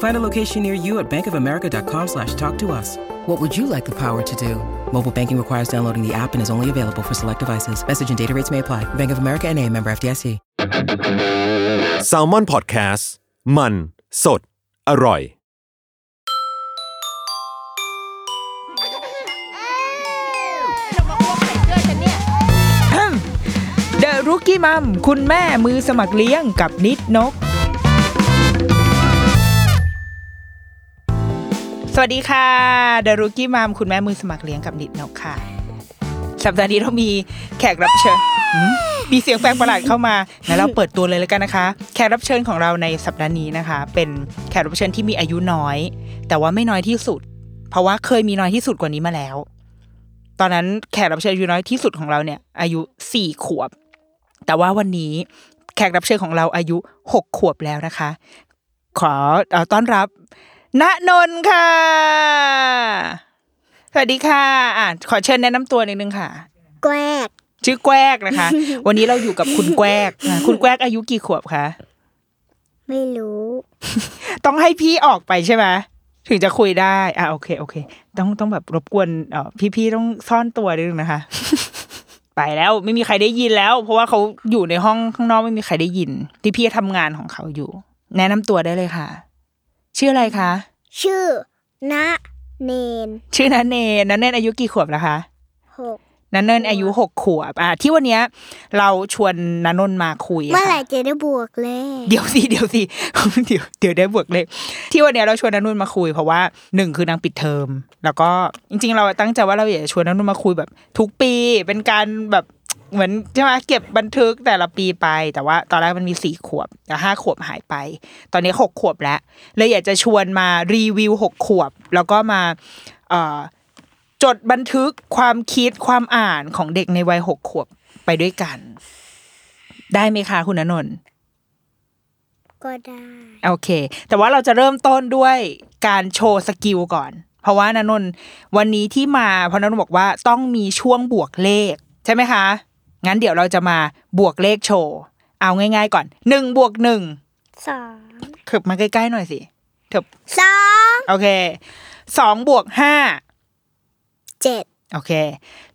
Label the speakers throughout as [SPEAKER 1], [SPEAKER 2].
[SPEAKER 1] Find a location near you at bankofamerica.com slash talk to us. What would you like the power to do? Mobile banking requires downloading the app and is only available for select devices. Message and data rates may apply. Bank of America and a member FDIC.
[SPEAKER 2] s a l ม o n PODCAST มัน สด อร่อย
[SPEAKER 3] เดอะรุกี้มัมคุณแม่มือสมัครเลี้ยงกับนิดนก สวัสดีค่ะเดอะรุกี้มัมคุณแม่มือสมัครเลี้ยงกับนิดนกค่ะ สัปดาห์นี้เรามีแขกรับเชิญหืมมีเสียงแปลกประหลาดเข้ามางั้นเราเปิดตัวเลยแล้วกันนะคะ แขกรับเชิญของเราในสัปดาห์นี้นะคะ เป็นแขกรับเชิญที่มีอายุน้อย แต่ว่าไม่น้อยที่สุด เพราะว่าเคยมีน้อยที่สุดกว่านี้มาแล้ว ตอนนั้นแขกรับเชิญอายุน้อยที่สุดของเราเนี่ย อายุสี่ขวบ แต่ว่าวันนี้แขกรับเชิญของเราอายุหกขวบแล้วนะคะ ขอเอ่อต้อนรับ ณนนท์ค่ะ สวัสดีค่ะอะขอเชิญแนะนำตัวนิดนึงค่ะ
[SPEAKER 4] แกวก
[SPEAKER 3] ชื่อแกวกนะคะ วันนี้เราอยู่กับคุณแกวกอะคุณแกวกอายุกี่ขวบคะ
[SPEAKER 4] ไม่รู้
[SPEAKER 3] ต้องให้พี่ออกไปใช่ไหมถึงจะคุยได้ อะโอเคโอเค ต้องต้องแบบรบกวนเอ่อพี่ๆต้องซ่อนตัวนิดนึงนะคะ ไปแล้วไม่มีใครได้ยินแล้ว เพราะว่าเขาอยู่ในห้องข้างนอกไม่มีใครได้ยิน ที่พี่ทำงานของเขาอยู่ แนะนำตัวได้เลยค่ะ ชื่ออะไรคะ
[SPEAKER 4] ชื่อณเนน
[SPEAKER 3] ชื่อนันเนนนันเนนอายุกี่ขวบแล้วคะ
[SPEAKER 4] หก
[SPEAKER 3] นันเนนอายุหกขวบ อะที่วันเนี้ยเราชวนนันนนมาคุย
[SPEAKER 4] เมื่อไหร่
[SPEAKER 3] ค่ะ
[SPEAKER 4] จะได้บวกเลข
[SPEAKER 3] เดี๋ยวสิเดี๋ยวสิเดี๋ยวเดี๋ยวได้บวกเลขที่วันเนี้ยเราชวนนันนุ่นมาคุยเพราะว่าหนึ่งคือนางปิดเทอม แล้วก็จริง ๆ เราตั้งใจว่าเราอยากจะชวนนันนุ่นมาคุยแบบ ทุกปีเป็นการแบบ เหมือนใช่ไหมเก็บบันทึกแต่ละปีไป แต่ว่า ตอนแรกมันมีสี่ขวบแต่ห้าขวบหายไป ตอนนี้หกขวบแล้วเลยอยากจะชวนมารีวิวหกขวบ แล้วก็มาเอ่อจดบันทึกความคิดความอ่านของเด็กในวัยหกขวบไปด้วยกัน ได้ไหมคะคุณณนนท์
[SPEAKER 4] ก็ได้
[SPEAKER 3] โอเค แต่ว่าเราจะเริ่มต้นด้วยการโชว์สกิลก่อน เพราะว่านนนท์วันนี้ที่มาเพราะนนท์บอกว่าต้องมีช่วงบวกเลข ใช่ไหมคะ งั้นเดี๋ยวเราจะมาบวกเลขโชว์ เอาง่าย ๆ ก่อนหนึ่งบวกหนึ่ง
[SPEAKER 4] สอง
[SPEAKER 3] เถิบมาใกล้ๆหน่อยสิเถิบ
[SPEAKER 4] สอง
[SPEAKER 3] โอเคสองบวกห้า
[SPEAKER 4] เจ็ด
[SPEAKER 3] โอเค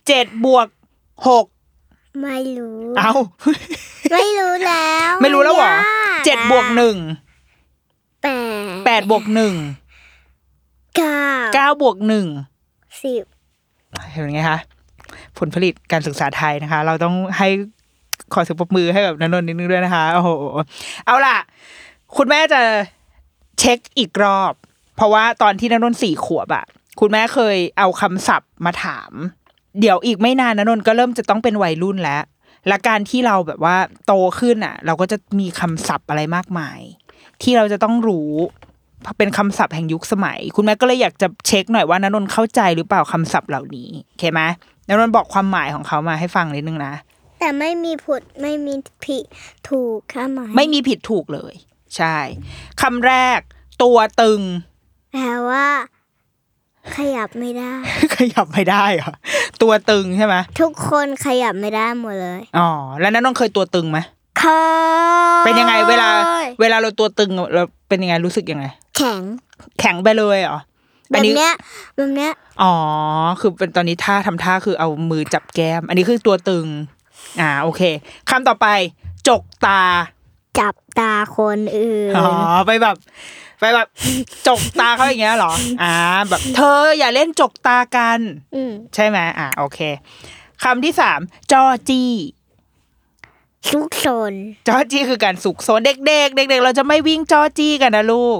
[SPEAKER 3] เจ็ดบวกหก
[SPEAKER 4] ไม่รู้
[SPEAKER 3] เอา
[SPEAKER 4] ไม่รู้แล้ว
[SPEAKER 3] ไม่รู้แล้วเหรอ
[SPEAKER 4] มันยาก
[SPEAKER 3] เจ็ดบวกหนึ่ง
[SPEAKER 4] แปด
[SPEAKER 3] แปดบวกหนึ่ง
[SPEAKER 4] เก้า
[SPEAKER 3] เก้าบวกหนึ่ง
[SPEAKER 4] สิบ
[SPEAKER 3] เห็นไงคะ ผลผลิตการศึกษาไทยนะคะ เราต้องให้ขอสียงปรบมือให้กับนันนนนิดนึงด้วยนะคะ โอ้โห เอาล่ะ คุณแม่จะเช็คอีกรอบ เพราะว่าตอนที่นันนนสี่ขวบอะคุณแม่เคยเอาคำศัพท์มาถาม เดี๋ยวอีกไม่นานนันนนก็เริ่มจะต้องเป็นวัยรุ่นแล้ว และการที่เราแบบว่าโตขึ้นอะเราก็จะมีคำศัพท์อะไรมากมาย ที่เราจะต้องรู้เป็นคำศัพท์แห่งยุคสมัย คุณแม่ก็เลยอยากจะเช็คหน่อยว่านนนท์เข้าใจหรือเปล่าคำศัพท์เหล่านี้โอเคไหม นนนท์บอกความหมายของเขามาให้ฟังนิดนึงนะ
[SPEAKER 4] แต่ไม่มีผุดไม่มีผิดถูกค่ะไหม
[SPEAKER 3] ไม่มีผิดถูกเลย ใช่คำแรก ตัวตึง
[SPEAKER 4] แปลว่า ขยับไม่ได้
[SPEAKER 3] ขยับไม่ได้เหรอตัวตึงใช่ไหม
[SPEAKER 4] ทุกคนขยับไม่ได้หมดเลย
[SPEAKER 3] อ๋อแล้วนนนท์เคยตัวตึงไหม
[SPEAKER 4] เคย
[SPEAKER 3] เป็นยังไงเวลา เวลาเราตัวตึงเราเป็นยังไงรู้สึกยังไง
[SPEAKER 4] แข็ง
[SPEAKER 3] แข็งไปเลยเหรอ
[SPEAKER 4] แบ
[SPEAKER 3] อัน
[SPEAKER 4] บ
[SPEAKER 3] นี้
[SPEAKER 4] เนี้ยแบบเนี้ย
[SPEAKER 3] อ๋อ คือเป็นตอนนี้ท่าทำท่าคือเอามือจับแก้ม อันนี้คือตัวตึง อ่า โอเคคำต่อไป จกตา
[SPEAKER 4] จับตาคนอื่น
[SPEAKER 3] อ๋อ ไปแบบ ไปแบบ จกตาเขาอย่างเงี้ยเหรอ อ่า แบบ เธออย่าเล่นจกตากัน
[SPEAKER 4] อืม
[SPEAKER 3] ใช่ไหมอ่า โอเคคำที่สามจอจี้
[SPEAKER 4] ซุกซน
[SPEAKER 3] จอจี้คือการสุกโซนเด็กๆเด็กๆ เราจะไม่วิ่งจอจี้กันนะลูก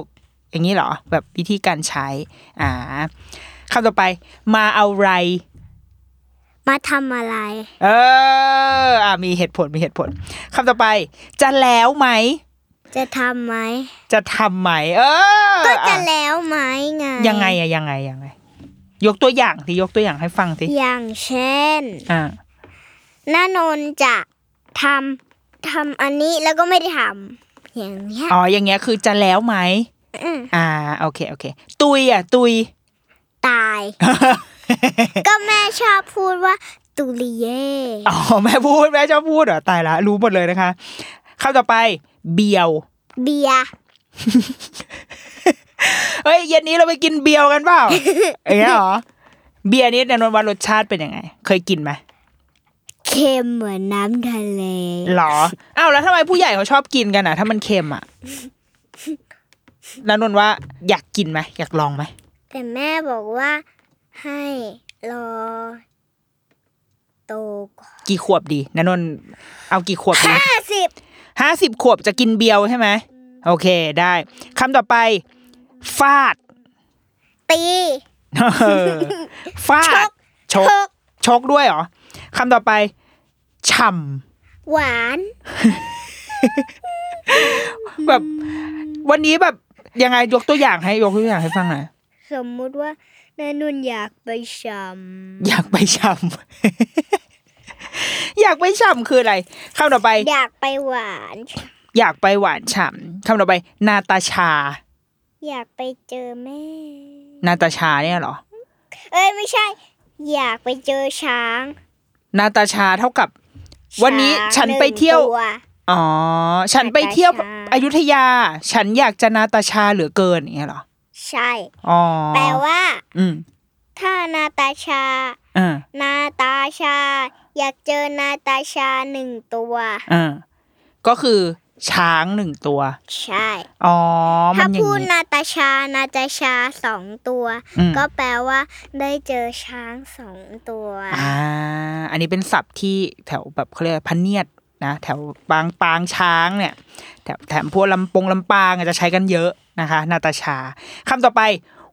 [SPEAKER 3] อย่างนี้เหรอ แบบวิธีการใช้ อ่าคำต่อไป มาเอาไร
[SPEAKER 4] มาทำอะไร
[SPEAKER 3] เออ อ่ามีเหตุผลมีเหตุผลคำต่อไป จะแล้วไหม
[SPEAKER 4] จะทำไหม
[SPEAKER 3] จะทำไหม เออ
[SPEAKER 4] ก็จะ
[SPEAKER 3] อะ
[SPEAKER 4] แล้วไหมไง
[SPEAKER 3] ยังไงอะยังไงยังไง ยกตัวอย่างที่ยกตัวอย่างให้ฟังสิ
[SPEAKER 4] อย่างเช่น
[SPEAKER 3] อ่า
[SPEAKER 4] น้านนท์จะทำทำอันนี้แล้วก็ไม่ได้ทำอย่างเงี้ย
[SPEAKER 3] อ๋ออย่างเงี้ยคือจะแล้วไหม
[SPEAKER 4] ม
[SPEAKER 3] อ่าโอเคโอเค ตุยอะ ตุย
[SPEAKER 4] ตาย ก็แม่ชอบพูดว่า ตุลิเย่
[SPEAKER 3] อ๋อแม่พูดแม่ชอบพูดเหรอตายละรู้หมดเลยนะคะคำต่อไป เบียว
[SPEAKER 4] เบียร์
[SPEAKER 3] เฮ้ยเย็นนี้เราไปกินเบียวกันเปล่าอย่างเงี้ยเหรอเบียร์นี้ในนนว่ารสชาติเป็นยังไง เคยกินไหม
[SPEAKER 4] เค็มเหมือนน้ำทะเล
[SPEAKER 3] หรออ้าวแล้วทำไมผู้ใหญ่เขาชอบกินกันอะ ถ้ามันเค็มอะ แล้วนนว่าอยากกินไหมอยากลองไหม
[SPEAKER 4] แต่แม่บอกว่าให้รอโตก่อน
[SPEAKER 3] กี่ขวบดีนนนเอากี่ขวบดี
[SPEAKER 4] ห้าสิบ
[SPEAKER 3] ห้าสิบขวบจะกินเบียวใช่ไหมโอเคได้คำต่อไป ฟาด
[SPEAKER 4] ตี
[SPEAKER 3] เออฟาดชก
[SPEAKER 4] ชก
[SPEAKER 3] ชกด้วยเหรอคำต่อไปฉ่
[SPEAKER 4] หวานำ
[SPEAKER 3] แบบ วันนี้แบบ ยังไงยกตัวอย่างให้ยกตัวอย่างให้ฟังหน่อย
[SPEAKER 4] สมมุติว่านานุนอยากไปช
[SPEAKER 3] อยากไปฉ่ำอยากไปฉ่ำคืออะไรคำต่อไปำ
[SPEAKER 4] อยากไปหวาน
[SPEAKER 3] อยากไปหวานฉ่ำคำต่อไป นาตาชา
[SPEAKER 4] อยากไปเจอแม่
[SPEAKER 3] นาตาชาเนี่ยเหรอ
[SPEAKER 4] เอ้ยไม่ใช่ อยากไปเจอช้าง
[SPEAKER 3] นาตาชาเท่ากับ วันนี้
[SPEAKER 4] ช้าง
[SPEAKER 3] ฉันไปเที่ยว
[SPEAKER 4] หนึ่งตั
[SPEAKER 3] อ๋อ ฉันไปเที่ยว
[SPEAKER 4] นาตาชา
[SPEAKER 3] อยุธยา ฉันอยากจะนาตาชาเหลือเกินอย่างเงี้ยเหรอ
[SPEAKER 4] ใช่
[SPEAKER 3] อ๋อ
[SPEAKER 4] แปลว่า
[SPEAKER 3] อืม
[SPEAKER 4] ถ้านาตาชา
[SPEAKER 3] อ่า
[SPEAKER 4] นาตาชา อยากเจอนาตาชาหนึ่งตัว
[SPEAKER 3] อ่าก็คือช้างหนึ่งตัว
[SPEAKER 4] ใช่
[SPEAKER 3] อ๋อมั
[SPEAKER 4] ถ้าน
[SPEAKER 3] อย่าง
[SPEAKER 4] พูด
[SPEAKER 3] นี้
[SPEAKER 4] นาตาชา นาตาชาสองตัว
[SPEAKER 3] อืม
[SPEAKER 4] ก็แปลว่า ได้เจอช้างสองตัว
[SPEAKER 3] อ่า อันนี้เป็นศัพท์ที่แถวแบบเขาเรียกอะไรพะเนียด นะแถวปางปางช้างเนี่ยแถวแถมพวกลำปงลำปางอาจจะใช้กันเยอะนะคะ นาตาชาคำต่อไป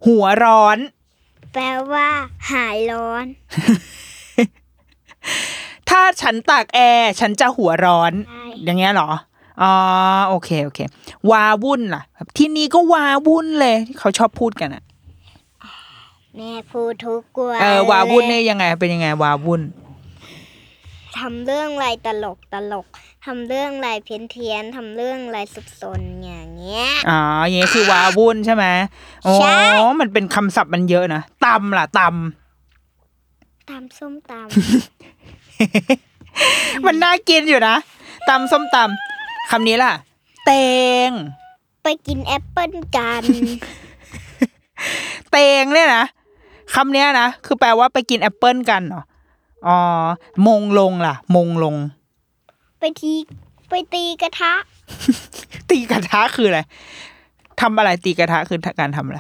[SPEAKER 3] หัวร้อน
[SPEAKER 4] แปลว่า หายร้อน
[SPEAKER 3] ถ้าฉันตากแอร์ฉันจะหัวร้อน
[SPEAKER 4] ใช่
[SPEAKER 3] อย่างเงี้ยเหรออ๋อโอเคโอเควาวุ่นล่ะ ที่นี่ก็วาวุ่นเลยที่เขาชอบพูดกันอะ
[SPEAKER 4] แม่พูดทุกวัน
[SPEAKER 3] เออวาวุ่น
[SPEAKER 4] เล
[SPEAKER 3] เนี่ยยังไงเป็นยังไงวาวุ่น
[SPEAKER 4] ทำเรื่องอะไรตลกตลกทำเรื่องอะไรเพี้ยนเพี้ยนทำเรื่องอะไรสุดซนอย่างเงี้ย
[SPEAKER 3] อ๋ออย่างเงี้ยคือวาวุ่นใช่ไหมอ๋อ
[SPEAKER 4] ใช่
[SPEAKER 3] มันเป็นคำศัพท์มันเยอะนะตำล่ะต
[SPEAKER 4] ตามส้มตำ
[SPEAKER 3] มันน่ากินอยู่นะตำส้มตำคำนี้ล่ะ เตงำ
[SPEAKER 4] ไปกินแอปเปิ้ลกัน
[SPEAKER 3] เตงเนี่ยนะคำเนี้ยนะคือแปลว่าไปกินแอปเปิลกันเหรอ อ๋อมงลงล่ะ มงลง
[SPEAKER 4] ไปทีไปตีกระทะ
[SPEAKER 3] ตีกระทะคืออะไรทำอะไรตีกระทะคือการทำอะไร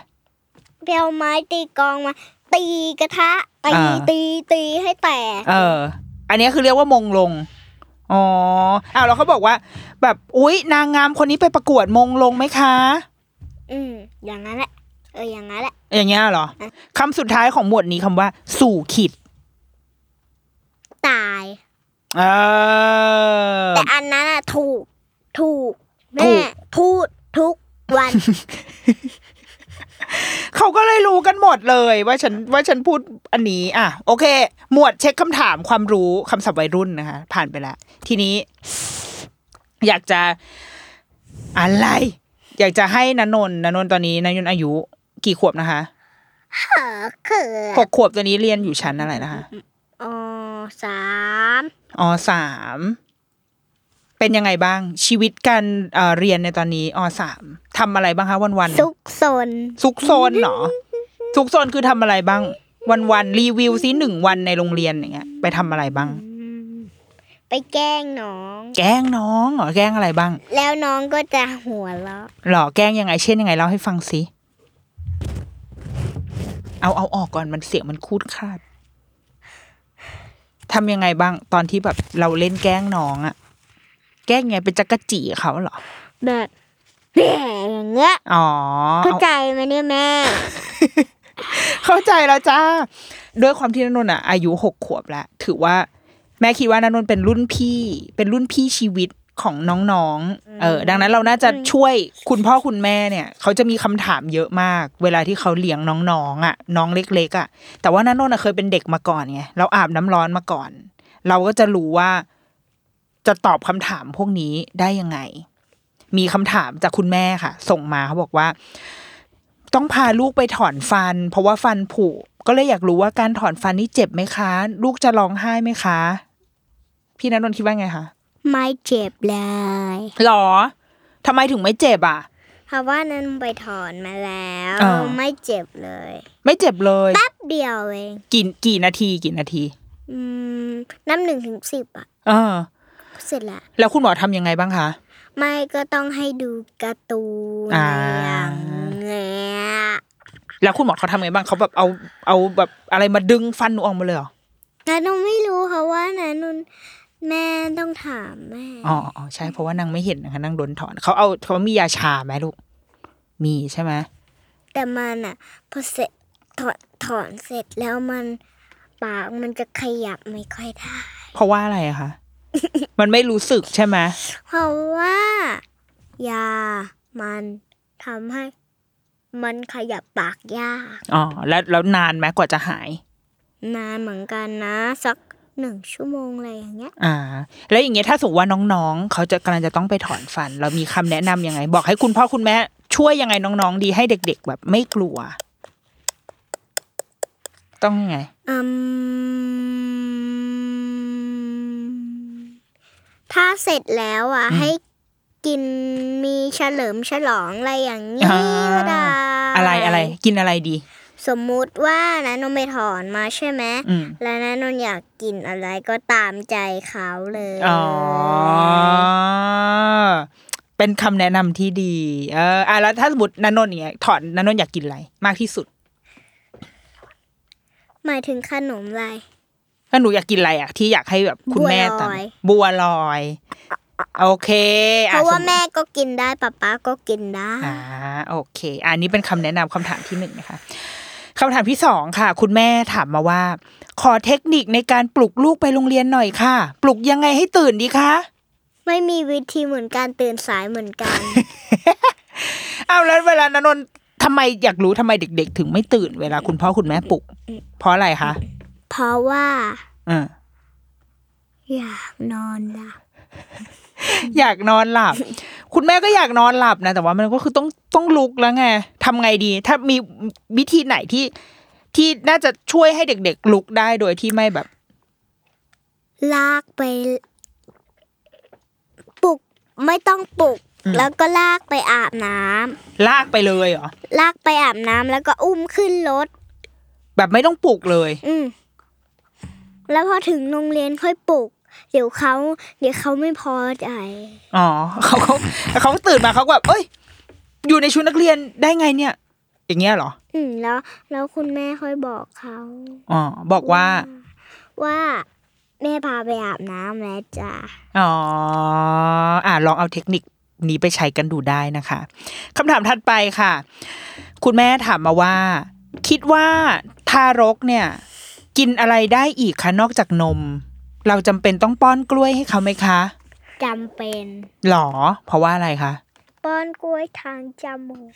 [SPEAKER 4] ไปเอาไม้ตีกลองมา ตีกระทะตี
[SPEAKER 3] อ่า
[SPEAKER 4] ตีตีให้แตก
[SPEAKER 3] เออ อันนี้คือเรียกว่ามงลงอ๋ออ้าวแล้วเขาบอกว่า แบบอุ๊ย นางงามคนนี้ไปประกวดมงลงไหมคะ
[SPEAKER 4] อืมอย่างนั้นแหละเอออย่างนั้นแหละ
[SPEAKER 3] อย่างเงี้ยเหรอคำสุดท้ายของหมวดนี้คำว่า สู่ขิด
[SPEAKER 4] ตาย
[SPEAKER 3] เออ
[SPEAKER 4] แต่อันนั้นอะถูก ถูก
[SPEAKER 3] ถู
[SPEAKER 4] แม่
[SPEAKER 3] ก
[SPEAKER 4] พูดทุกวัน
[SPEAKER 3] เขาก็เลยรู้กันหมดเลยว่าฉันว่าฉันพูดอันนี้อะโอเค หมวดเช็คคำถามความรู้คำศัพท์วัยรุ่นนะคะ ผ่านไปแล้ว ทีนี้ อยากจะอะไร อยากจะให้นนนท์นนนท์ตอนนี้นนนท์อายุ กี่ขวบนะคะ
[SPEAKER 4] เออเขิ
[SPEAKER 3] ห
[SPEAKER 4] น
[SPEAKER 3] กขวบตอนนี้เรียนอยู่ชั้นอะไรนะคะ
[SPEAKER 4] อ๋อ สาม
[SPEAKER 3] อ๋อสามเป็นยังไงบ้าง ชีวิตการเอ่อเรียนในตอนนี้อ๋อสามทำอะไรบ้างคะวันวันๆ
[SPEAKER 4] ซุกซน
[SPEAKER 3] ซุกโซนเหรอซุกโซนคือทำอะไรบ้าง วันวันๆรีวิวซิหนึ่งวันในโรงเรียนอย่างเงี้ย ไปทำอะไรบ้าง
[SPEAKER 4] ไปแกล้งน้อง
[SPEAKER 3] แกล้งน้องเหรอแกล้งอะไรบ้าง
[SPEAKER 4] แล้วน้องก็จะหัวเราะ
[SPEAKER 3] หรอแกล้งยังไงเช่นยังไงเล่าให้ฟังสิเอาเอาออกก่อนมันเสียงมันคูดคาด ทำยังไงบ้างตอนที่แบบเราเล่นแกล้งน้องอะแกล้งไงเป็นจักรจีเขาเหรอ
[SPEAKER 4] แบบแบบอย่างเงี้ย
[SPEAKER 3] อ๋อ
[SPEAKER 4] เข้าใจไหมเนี่ยแม่
[SPEAKER 3] เข้าใจแล้วจ้าด้วยความที่นนนท์อะอายุหกขวบแล้วถือว่า แม่คิดว่านนนท์เป็นรุ่นพี่ เป็นรุ่นพี่ชีวิต ของน้องๆ เออ ดังนั้นเราน่าจะช่วยคุณพ่อคุณแม่เนี่ย เขาจะมีคำถามเยอะมาก เวลาที่เขาเลี้ยงน้องๆอะ น้องเล็กๆอะ แต่ว่านนนท์อะเคยเป็นเด็กมาก่อนไง เราอาบน้ำร้อนมาก่อน เราก็จะรู้ว่าจะตอบคำถามพวกนี้ได้ยังไง มีคำถามจากคุณแม่ค่ะ ส่งมาเขาบอกว่า ต้องพาลูกไปถอนฟัน เพราะว่าฟันผุก็เลยอยากรู้ว่าการถอนฟันนี่เจ็บไหมคะ ลูกจะร้องไห้ไหมคะ พี่นันนนท์คิดว่าไงคะ
[SPEAKER 4] ไม่เจ็บเลย
[SPEAKER 3] หรอทำไมถึงไม่เจ็บอะ
[SPEAKER 4] เพราะว่านั้นไปถอนมาแล้ว
[SPEAKER 3] อ่า
[SPEAKER 4] ไม่เจ็บเลย
[SPEAKER 3] ไม่เจ็บเลย
[SPEAKER 4] แป๊บเดียวเอง
[SPEAKER 3] กี่กี่นาทีกี่นาที
[SPEAKER 4] อืมน้ำหนึ่งถึงสิบอะ
[SPEAKER 3] เออ
[SPEAKER 4] เสร็จละ
[SPEAKER 3] แล้วคุณหมอทำยังไงบ้างคะ
[SPEAKER 4] ไม่ก็ต้องให้ดูการ์ตูน
[SPEAKER 3] อ่า
[SPEAKER 4] อย่างเงี้ย
[SPEAKER 3] แล้วคุณหมอเขาทำไงบ้างเขาแบบเอาเอาแบบอะไรมาดึงฟันหนูออกมาเลยเหรอ
[SPEAKER 4] แต่หนูไม่รู้เพราะว่านะนุน แม่ต้องถามแม่
[SPEAKER 3] อ๋ออ๋อใช่เพราะว่านางไม่เห็นนะคะนางโดนถอนเขาเอาเขามียาชาไหมลูก มีใช่ไหม
[SPEAKER 4] แต่มันอะพอเสร็จถอนถอนเสร็จแล้วมันปากมันจะขยับไม่ค่อยได้
[SPEAKER 3] เพราะว่าอะไรอะคะ มันไม่รู้สึกใช่ไหม
[SPEAKER 4] เพราะว่า ยามันทำให้ มันขยับปากยาก
[SPEAKER 3] อ๋อแล้วแล้วนานไหมกว่าจะหาย
[SPEAKER 4] นานเหมือนกันนะ สัก หนึ่งชั่วโมงอะไรอย่างเงี้ย
[SPEAKER 3] อ่า แล้วอย่างเงี้ยถ้าสมมติว่าน้องๆ เขาจะกำลังจะต้องไปถอนฟัน เรามีคำแนะนำยังไง บอกให้คุณพ่อคุณแม่ช่วยยังไงน้องๆ ดีให้เด็ก ๆ แบบไม่กลัว ต้องยังไง
[SPEAKER 4] อืมถ้าเสร็จแล้วอะ ให้กินมีเฉลิมฉลองอะไรอย่างนี้
[SPEAKER 3] อ่า
[SPEAKER 4] ก็ได้
[SPEAKER 3] อะไรอะไร กินอะไรดี
[SPEAKER 4] สมมุติว่านะนนท์ไปถอนมาใช่ไหม
[SPEAKER 3] อืม
[SPEAKER 4] แล้วนะนนท์อยากกินอะไรก็ตามใจเขาเลย
[SPEAKER 3] อ๋อ เป็นคำแนะนำที่ดี เอออะแล้วถ้าสมมตินันนนท์เนี่ยถอนนันนนท์อยากกินอะไร มากที่สุด
[SPEAKER 4] หมายถึงขนมอะไร
[SPEAKER 3] ถ้าหนูอยากกินอะไรอะที่อยากให้แบบคุณแม่
[SPEAKER 4] บัวลอย
[SPEAKER 3] ตำบัวลอย โอเค
[SPEAKER 4] เพ
[SPEAKER 3] อ่
[SPEAKER 4] ราะว่า
[SPEAKER 3] สติ
[SPEAKER 4] แม่ก็กินได้ป๊าป๊าก็กินได้
[SPEAKER 3] อ่าโอเค อันนี้เป็นคำแนะนำคำถามที่หนึ่งนะคะ คำถามที่สองค่ะ คุณแม่ถามมาว่า ขอเทคนิคในการปลุกลูกไปโรงเรียนหน่อยค่ะ ปลุกยังไงให้ตื่นดีคะ
[SPEAKER 4] ไม่มีวิธีเหมือนการตื่นสายเหมือนกัน
[SPEAKER 3] อ้าวแล้วเวลานนนท์ทำไมอยากรู้ทำไมเด็ก ๆ ถึงไม่ตื่นเวลาคุณพ่อคุณแม่ปลุก เพราะอะไรคะ
[SPEAKER 4] เพราะว่า
[SPEAKER 3] อ่า
[SPEAKER 4] อยากนอนหลับ
[SPEAKER 3] อยากนอนหลับ คุณแม่ก็อยากนอนหลับนะแต่ว่ามันก็คือต้องต้องลุกแล้วไงทำไงดี ถ้ามีวิธีไหนที่ที่น่าจะช่วยให้เด็ก ๆ ลุกได้โดยที่ไม่แบบ
[SPEAKER 4] ลากไปปลุกไม่ต้องปลุก
[SPEAKER 3] อืม
[SPEAKER 4] แล้วก็ลากไปอาบน้ำ
[SPEAKER 3] ลากไปเลยเหรอ
[SPEAKER 4] ลากไปอาบน้ำแล้วก็อุ้มขึ้นรถ
[SPEAKER 3] แบบไม่ต้องปลุกเลย
[SPEAKER 4] อืมแล้วพอถึงโรงเรียนค่อยปลุก เดี๋ยวเขาเดี๋ยวเขาไม่พอใจ
[SPEAKER 3] อ๋อเขาเขาเขาตื่นมาเขาก็แบบเอ้ย อยู่ในชุดนักเรียนได้ไงเนี่ย อย่างเงี้ยเหรอ
[SPEAKER 4] อืมแล้ว แล้วคุณแม่ค่อยบอกเขา
[SPEAKER 3] อ๋อบอกว่า
[SPEAKER 4] ว่าแม่พาไปอาบน้ำแล้วจ้ะ
[SPEAKER 3] อ๋ออ่าลองเอาเทคนิคนี้ไปใช้กันดูได้นะคะคำถามถัดไปค่ะ คุณแม่ถามมาว่า คิดว่าทารกเนี่ย กินอะไรได้อีกคะนอกจากนม เราจำเป็นต้องป้อนกล้วยให้เขาไหมคะ
[SPEAKER 4] จำเป็น
[SPEAKER 3] หรอ เพราะว่าอะไรคะ
[SPEAKER 4] ป้อนกล้วยทางจมูก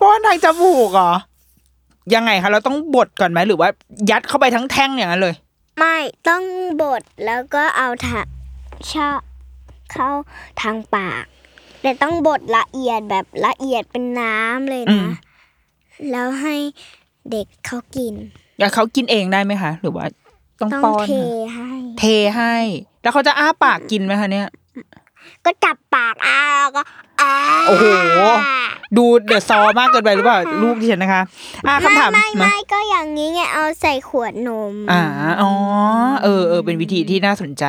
[SPEAKER 3] ป้อนทางจมูกเหรอ ยังไงคะ เราต้องบดก่อนไหมหรือว่ายัดเข้าไปทั้งแท่งอย่างนั้นเลย
[SPEAKER 4] ไม่ต้องบดแล้วก็เอาทาชาเข้าทางปาก แต่ต้องบดละเอียดแบบละเอียดเป็นน้ำเลย
[SPEAKER 3] อืม
[SPEAKER 4] นะ แล้วให้เด็กเขากิน
[SPEAKER 3] อยากเขากินเองได้ไหมคะ หรือว่า ต้อง
[SPEAKER 4] ต้อง
[SPEAKER 3] ป้อน
[SPEAKER 4] เท
[SPEAKER 3] คะ
[SPEAKER 4] ให้
[SPEAKER 3] เทให้ แล้วเขาจะอ้าปากกินไหมคะเนี่ย
[SPEAKER 4] ก็จับปากอ้าแล้วก็อ้า
[SPEAKER 3] โอ้โห ดูเดอะซอมากเกินไปหรือเปล่าลูกที่ฉันนะคะอ่า
[SPEAKER 4] ไม่
[SPEAKER 3] คำถาม
[SPEAKER 4] ไม่
[SPEAKER 3] มา
[SPEAKER 4] ไม่ก็อย่างนี้ไงเอาใส่ขวดนม
[SPEAKER 3] อ่าอ๋อ เออเออเป็นวิธีที่น่าสนใจ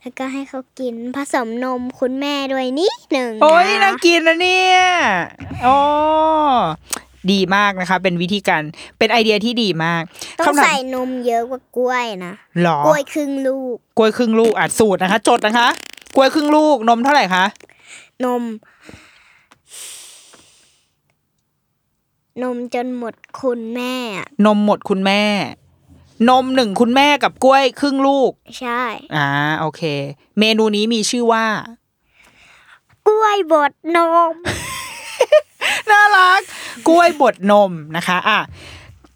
[SPEAKER 4] แล้วก็ให้เขากินผสมนมคุณแม่ด้วยนิดหนึ่ง
[SPEAKER 3] โอ้ย
[SPEAKER 4] นะ
[SPEAKER 3] น่ากินนะเนี่ยโอ้ ดีมากนะคะ เป็นวิธีการเป็นไอเดียที่ดีมาก
[SPEAKER 4] ต้อง
[SPEAKER 3] คำถาม
[SPEAKER 4] ใส่นมเยอะกว่ากล้วยนะ
[SPEAKER 3] หรอก
[SPEAKER 4] ล้วยครึ่งลูก
[SPEAKER 3] กล้วยครึ่งลูกอะสูตรนะคะ จดนะคะ กล้วยครึ่งลูกนมเท่าไหร่คะ
[SPEAKER 4] นม นมจนหมดคุณแม่อะ
[SPEAKER 3] นมหมดคุณแม่ นมหนึ่งคุณแม่กับกล้วยครึ่งลูก
[SPEAKER 4] ใช่
[SPEAKER 3] อ่า โอเค เมนูนี้มีชื่อว่า
[SPEAKER 4] กล้วยบดนม
[SPEAKER 3] น่ารัก กล้วยบดนมนะคะอะ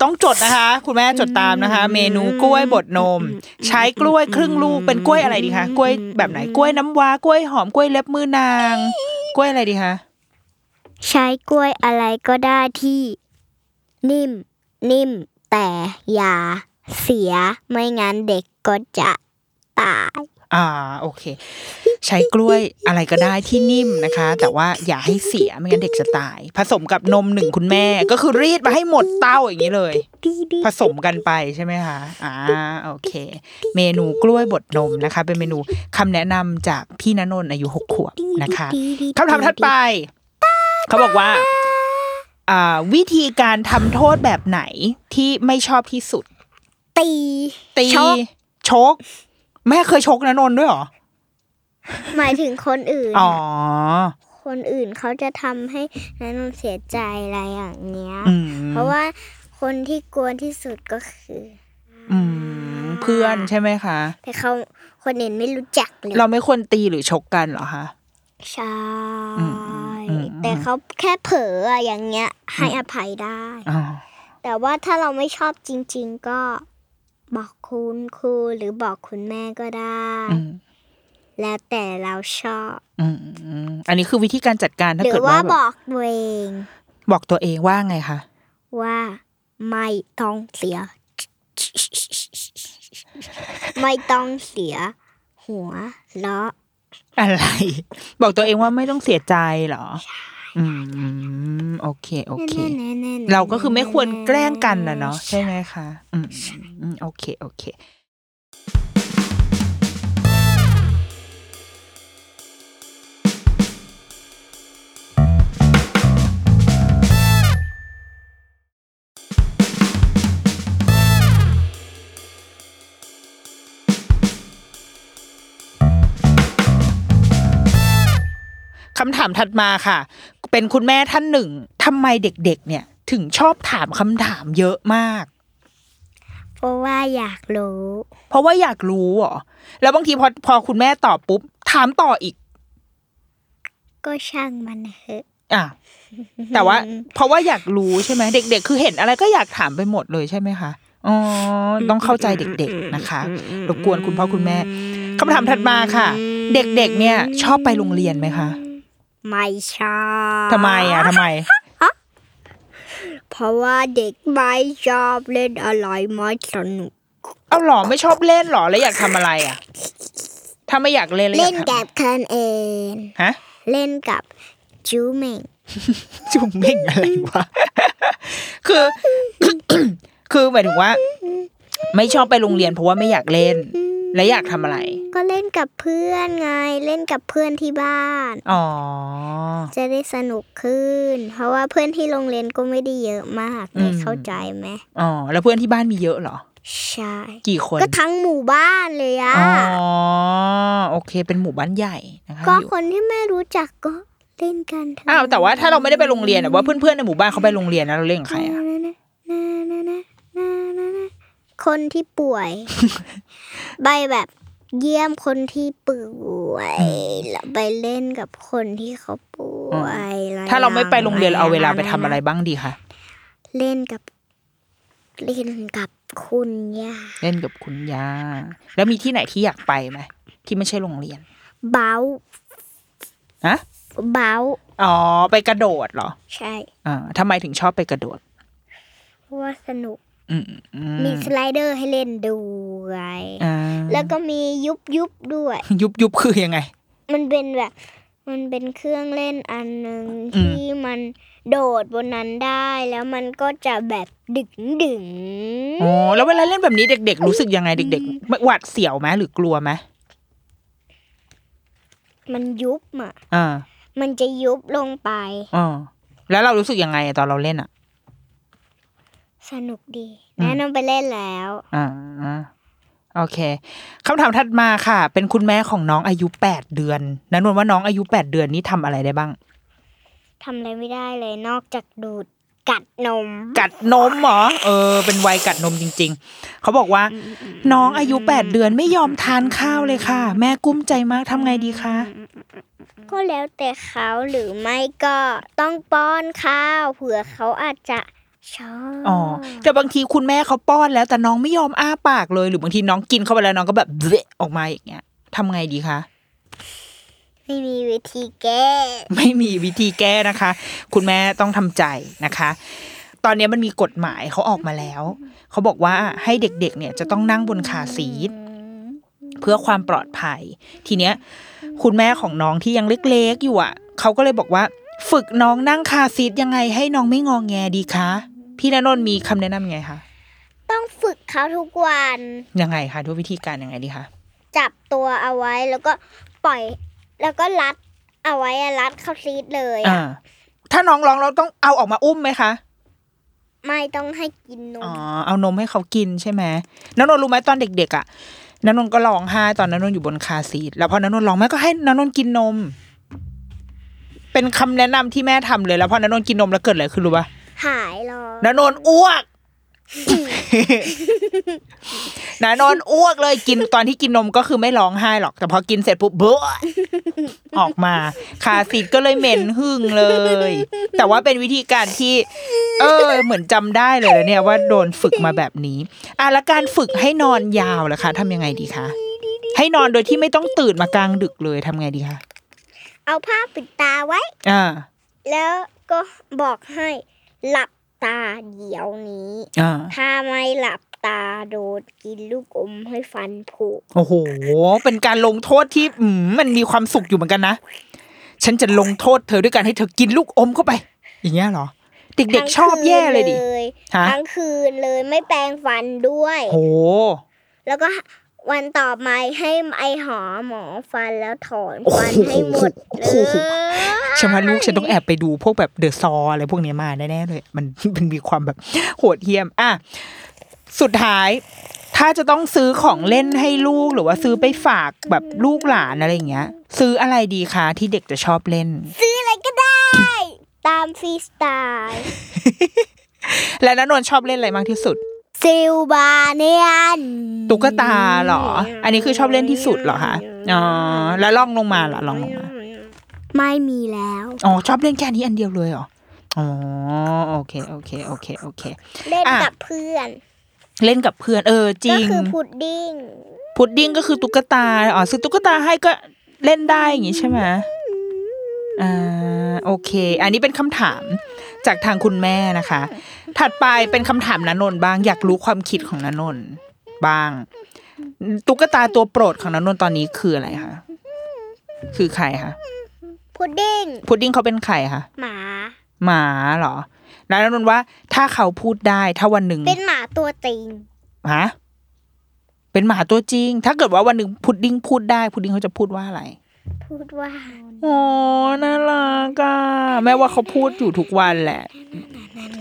[SPEAKER 3] ต้องจดนะคะ คุณแม่จดตามนะคะ เมนูกล้วยบดนม ใช้กล้วยครึ่งลูกเป็นกล้วยอะไรดีคะกล้วยแบบไหนกล้วยน้ำว้ากล้วยหอมกล้วยเล็บมือนาง กล้วยอะไรดีคะ
[SPEAKER 4] ใช้กล้วยอะไรก็ได้ที่ นิ่ม นิ่ม แต่อย่าเสียไม่งั้นเด็กก็จะตาย
[SPEAKER 3] อ่าโอเค ใช้กล้วยอะไรก็ได้ที่นิ่มนะคะ แต่ว่าอย่าให้เสียไม่งั้นเด็กจะตาย ผสมกับนมหนึ่งคุณแม่ ก็คือรีดมาให้หมดเต้าอย่างนี้เลย ผสมกันไปใช่ไหมคะอ่าโอเค เมนูกล้วยบดนมนะคะ เป็นเมนูคำแนะนำจากพี่ณนนท์อายุหกขวบนะคะคำถามถัดไป เขาบอกว่าอ่าวิธีการทำโทษแบบไหนที่ไม่ชอบที่สุด
[SPEAKER 4] ตี
[SPEAKER 3] ตี
[SPEAKER 4] ชก
[SPEAKER 3] ชก แม่เคยชกณนนท์ด้วยเหรอ
[SPEAKER 4] หมายถึงคนอื่น
[SPEAKER 3] อ๋อ
[SPEAKER 4] อะคนอื่นเขาจะทำให้นันนนเสียใจอะไรอย่างเงี้ย
[SPEAKER 3] อืม
[SPEAKER 4] เพราะว่าคนที่กลัวที่สุดก็คือ
[SPEAKER 3] อืม เพื่อนใช่ไหมคะ
[SPEAKER 4] แต่เขาคนอื่นไม่รู้จักเลย
[SPEAKER 3] เราไม่ควรตีหรือชกกันเหรอคะ
[SPEAKER 4] ใช่
[SPEAKER 3] อืมอืม
[SPEAKER 4] แต่เขาแค่เผลออะอย่างเงี้ย ให้อภัยได้
[SPEAKER 3] อ๋อ
[SPEAKER 4] แต่ว่าถ้าเราไม่ชอบจริง ๆ ก็ บอกคุณครูหรือบอกคุณแม่ก็ได้
[SPEAKER 3] อืม
[SPEAKER 4] แล้วแต่เราชอบ
[SPEAKER 3] อืมอืมอันนี้คือวิธีการจัดการถ้า
[SPEAKER 4] หรื
[SPEAKER 3] เกิ
[SPEAKER 4] อ
[SPEAKER 3] ด
[SPEAKER 4] ว่า
[SPEAKER 3] ว่าแบบ
[SPEAKER 4] บอกตัวเอง
[SPEAKER 3] บอกตัวเองว่าไงคะ
[SPEAKER 4] ว่าไม่ต้องเสีย ไม่ต้องเสีย หัวเราะ
[SPEAKER 3] อะไร บอกตัวเองว่าไม่ต้องเสียใจเหรอ อืมโอเค โอเค
[SPEAKER 4] แน่ๆๆๆ
[SPEAKER 3] เราก็คือไม่ควรแกล้งกันนะเนาะใช่ไหมคะ อืมอืมโอเค โอเค คำถามถัดมาค่ะ เป็นคุณแม่ท่านหนึ่งทำไมเด็กๆ เนี่ยถึงชอบถามคำถามเยอะมาก
[SPEAKER 4] เพราะว่าอยากรู้
[SPEAKER 3] เพราะว่าอยากรู้เหรอแล้วบางทีพอพอคุณแม่ตอบปุ๊บ ถามต่ออีก
[SPEAKER 4] ก็ช่างมันเถอะ
[SPEAKER 3] อะแต่ว่า เพราะว่าอยากรู้ใช่ไหมเด็ก ๆ คือเห็นอะไรก็อยากถามไปหมดเลยใช่ไหมคะอ๋อต้องเข้าใจเด็ก ๆนะคะรบกวนคุณพ่อคุณแม่คำถามถัดมาค่ะ เด็ก ๆ เนี่ย ชอบไปโรงเรียนไหมคะ
[SPEAKER 4] ไม่ชอบ
[SPEAKER 3] ทำไมอะทำไม
[SPEAKER 4] เพราะว่าเด็กไม่ชอบเล่นอะไรไม่สนุก
[SPEAKER 3] เอาหรอไม่ชอบเล่นหรอแล้วอยากทำอะไรอะ ถ้าไม่อยากเล่นแล้วอ
[SPEAKER 4] เล่
[SPEAKER 3] ยานกท
[SPEAKER 4] กับคนเองำ
[SPEAKER 3] ฮะ
[SPEAKER 4] เล่นกับจูเมง
[SPEAKER 3] จุ่มเม่งอะไรวะ คือ คือหมายถึงว่า ไม่ชอบไปโรงเรียนเพราะว่าไม่อยากเล่น และอยากทำอะไร
[SPEAKER 4] ก็เล่นกับเพื่อนไง เล่นกับเพื่อนที่บ้าน
[SPEAKER 3] อ๋อ
[SPEAKER 4] จะได้สนุกขึ้น เพราะว่าเพื่อนที่โรงเรียนก็ไม่ได้เยอะมาก
[SPEAKER 3] อืม
[SPEAKER 4] เข้าใจไหม
[SPEAKER 3] อ๋อ แล้วเพื่อนที่บ้านมีเยอะเหรอ
[SPEAKER 4] ใช่
[SPEAKER 3] กี่คน
[SPEAKER 4] ก็ทั้งหมู่บ้านเลยอะ
[SPEAKER 3] อ๋อโอเค เป็นหมู่บ้านใหญ่นะคะ
[SPEAKER 4] ก็
[SPEAKER 3] อยู่
[SPEAKER 4] คนที่ไม่รู้จักก็เล่นกันทั้ง
[SPEAKER 3] อ้าวแต่ว่าถ้าเราไม่ได้ไปโรงเรียนอะว่าเพื่อนๆในหมู่บ้านเขาไปโรงเรียนนะเราเล่นกับใครอะ
[SPEAKER 4] คนที่ป่วยไปแบบเยี่ยมคนที่ป่วยแล้วไปเล่นกับคนที่เขาป่วยอะไร
[SPEAKER 3] ถ้าเราไม่ไปโรงเรียนเราเอาเวลาไปทำอะไรบ้างดีคะ
[SPEAKER 4] เล่นกับเล่นกับคุณย่า
[SPEAKER 3] เล่นกับคุณย่าแล้วมีที่ไหนที่อยากไปไหมที่ไม่ใช่โรงเรียน
[SPEAKER 4] เบา
[SPEAKER 3] ฮะ
[SPEAKER 4] เบา
[SPEAKER 3] อ๋อไปกระโดดเหรอ
[SPEAKER 4] ใช่
[SPEAKER 3] อ่าทำไมถึงชอบไปกระโดด
[SPEAKER 4] เพราะว่าสนุก
[SPEAKER 3] อื มอืม
[SPEAKER 4] มีสไลเดอร์ให้เล่นด้วย
[SPEAKER 3] อ่า
[SPEAKER 4] แล้วก็มียุบยุบด้วย
[SPEAKER 3] ยุบยุบคือยังไง
[SPEAKER 4] มันเป็นแบบ มันเป็นเครื่องเล่นอันหนึ่ง
[SPEAKER 3] อืม
[SPEAKER 4] ที่มันโดดบนนั้นได้แล้วมันก็จะแบบดึงดึง
[SPEAKER 3] อ๋อแล้วเวลาเล่นแบบนี้เด็ก ๆ รู้สึกยังไงเด็กๆหวาดเสียวไหมหรือกลัวไหม
[SPEAKER 4] มันยุบอะ
[SPEAKER 3] อ่า
[SPEAKER 4] มันจะยุบลงไป
[SPEAKER 3] อ๋อแล้วเรารู้สึกยังไงอะตอนเราเล่นอะ
[SPEAKER 4] สนุกดี
[SPEAKER 3] อืม
[SPEAKER 4] แนะนำไปเล่นแล้ว
[SPEAKER 3] อ่าโอเคคำถามถัดมาค่ะ เป็นคุณแม่ของน้องอายุแปดเดือนนันนวลว่าน้องอายุแปดเดือนนี่ทำอะไรได้บ้าง
[SPEAKER 4] ทำอะไรไม่ได้เลยนอกจากดูดกัดนม
[SPEAKER 3] กัดนมเหรอเออ เป็นวัยกัดนมจริง ๆ เขาบอกว่า น้องอายุแปดเดือนไม่ยอมทานข้าวเลยค่ะ แม่กุ้มใจมากทำไงดีคะ
[SPEAKER 4] ก็แล้วแต่เขาหรือไม่ก็ต้องป้อนข้าวเผื่อเขาอาจจะ ชอบ
[SPEAKER 3] อ๋อแต่บางทีคุณแม่เขาป้อนแล้ว แต่น้องไม่ยอมอ้าปากเลย หรือบางทีน้องกินเข้าไปแล้วน้องก็แบบเละออกมาอย่างเงี้ยทำไงดีคะ
[SPEAKER 4] ไม่มีวิธีแก้
[SPEAKER 3] ไม่มีวิธีแก้นะคะ คุณแม่ต้องทำใจนะคะ ตอนนี้มันมีกฎหมายเขาออกมาแล้ว เขาบอกว่าให้เด็กๆ เนี่ยจะต้องนั่งบนคาร์ซีทเพื่อความปลอดภัย ทีเนี้ย คุณแม่ของน้องที่ยังเล็กๆอยู่อะเขาก็เลยบอกว่า ฝึกน้องนั่งคาร์ซีทยังไงให้น้องไม่งอแงดีคะ พี่ณนนท์มีคำแนะนำยังไงคะ
[SPEAKER 4] ต้องฝึกเขาทุกวัน
[SPEAKER 3] ยังไงคะด้วยวิธีการยังไงดีคะ
[SPEAKER 4] จับตัวเอาไว้แล้วก็ปล่อย แล้วก็รัดเอาไว้อะรัดเข้า seat เลยอะ
[SPEAKER 3] อ่าถ้าน้องร้องเราต้องเอาออกมาอุ้มไหมคะ
[SPEAKER 4] ไม่ต้องให้กินน
[SPEAKER 3] ม อ๋
[SPEAKER 4] อ
[SPEAKER 3] เอานมให้เขากินใช่ไหมนันนนท์รู้ไหมตอนเด็ก ๆ อะนันนนท์ก็ร้องไห้ตอนนันนนท์อยู่บนคาร์ซีทแล้วพอนันนท์ร้องแม่ก็ให้นันนท์กินนม เป็นคำแนะนำที่แม่ทำเลยแล้วพอนันนท์กินนมแล้วเกิดอะไรขึ้นรู้ปะ
[SPEAKER 4] หายหรอ
[SPEAKER 3] นันนท์อ้วกนันนท์อ้วกเลยกินตอนที่กินนมก็คือไม่ร้องไห้หรอก แต่พอกินเสร็จปุ๊บเบ้อออกมาคาร์ซีทก็เลยเหม็นหึ่งเลย แต่ว่าเป็นวิธีการที่ เออ เหมือนจำได้เลยนะเนี่ยว่าโดนฝึกมาแบบนี้อะแล้วการฝึกให้นอนยาวล่ะคะทำยังไงดีคะให้นอนโดยที่ไม่ต้องตื่นมากลางดึกเลยทำไงดีคะ
[SPEAKER 4] เอาผ้าปิดตาไว้
[SPEAKER 3] อ่า
[SPEAKER 4] แล้วก็บอกให้ หลับตาเดี๋ยวนี้
[SPEAKER 3] อ่า
[SPEAKER 4] ถ้าไม่หลับตาโดนกินลูกอมให้ฟันผุ
[SPEAKER 3] โอ้โห เป็นการลงโทษที่อืมมันมีความสุขอยู่เหมือนกันนะ ฉันจะลงโทษเธอด้วยการให้เธอกินลูกอมเข้าไป อย่างเงี้ยเหรรอเด็ก ๆ ชอบแย่เลยดิฮะ
[SPEAKER 4] ทั้งคืนเลยไม่แปรงฟันด้วย
[SPEAKER 3] โห
[SPEAKER 4] แล้วก็ วันต่อมาให้ไอหอหมอฟันแล้วถอน
[SPEAKER 3] โอ้โห
[SPEAKER 4] ฟันให้หมดเล
[SPEAKER 3] โอ้โห
[SPEAKER 4] ย
[SPEAKER 3] ฉันว่าลูกฉันต้องแอบไปดูพวกแบบเดอะซออะไรพวกเนี้ยมาแน่ๆเลย มันมันมีความแบบโหดเหี้ยม อะ สุดท้าย ถ้าจะต้องซื้อของเล่นให้ลูกหรือว่าซื้อไปฝากแบบลูกหลานอะไรอย่างเงี้ย ซื้ออะไรดีคะที่เด็กจะชอบเล่น
[SPEAKER 4] ซื้ออะไรก็ได้ ตามฟรีสไตล์
[SPEAKER 3] และนันนนท์ชอบเล่นอะไรมากที่สุด
[SPEAKER 4] ซิลบาเนียน
[SPEAKER 3] ตุ๊กตาเหรอ อันนี้คือชอบเล่นที่สุดเหรอคะอ๋อแล้วลองลงมาล่ะลองลงมา
[SPEAKER 4] ไม่มีแล้ว
[SPEAKER 3] อ๋อ ชอบเล่นแค่นี้อันเดียวเลยเหรอ อ๋อ โอเค โอเค โอเค โอเค
[SPEAKER 4] เล่น
[SPEAKER 3] อะ
[SPEAKER 4] กับเพื่อน
[SPEAKER 3] เล่นกับเพื่อน เออ จริง ก็
[SPEAKER 4] คือพุดดิ้ง
[SPEAKER 3] พุดดิ้งก็คือตุ๊กตา อ๋อ ซื้อตุ๊กตาให้ก็เล่นได้อย่างงี้ใช่ไหมอ่า โอเค อันนี้เป็นคำถาม จากทางคุณแม่นะคะ ถัดไปเป็นคำถามนนนท์บ้าง อยากรู้ความคิดของนนนท์บ้าง ตุ๊กตาตัวโปรดของนนนท์ตอนนี้คืออะไรคะคือใครคะ
[SPEAKER 4] พุดดิ้ง
[SPEAKER 3] พุดดิ้งเขาเป็นใครคะ
[SPEAKER 4] หมา
[SPEAKER 3] หมาเหรอ แล้วนนท์ว่า ถ้าเขาพูดได้ถ้าวันหนึ่ง
[SPEAKER 4] เป็นหมาตัวจริง
[SPEAKER 3] ฮะเป็นหมาตัวจริง ถ้าเกิดว่าวันหนึ่งพุดดิ้งพูดได้ พุดดิ้งเขาจะพูดว่าอะไร
[SPEAKER 4] พูดว่า
[SPEAKER 3] โอ้น่ารักอะแม้ว่าเขาพูดอยู่ทุกวันแหละ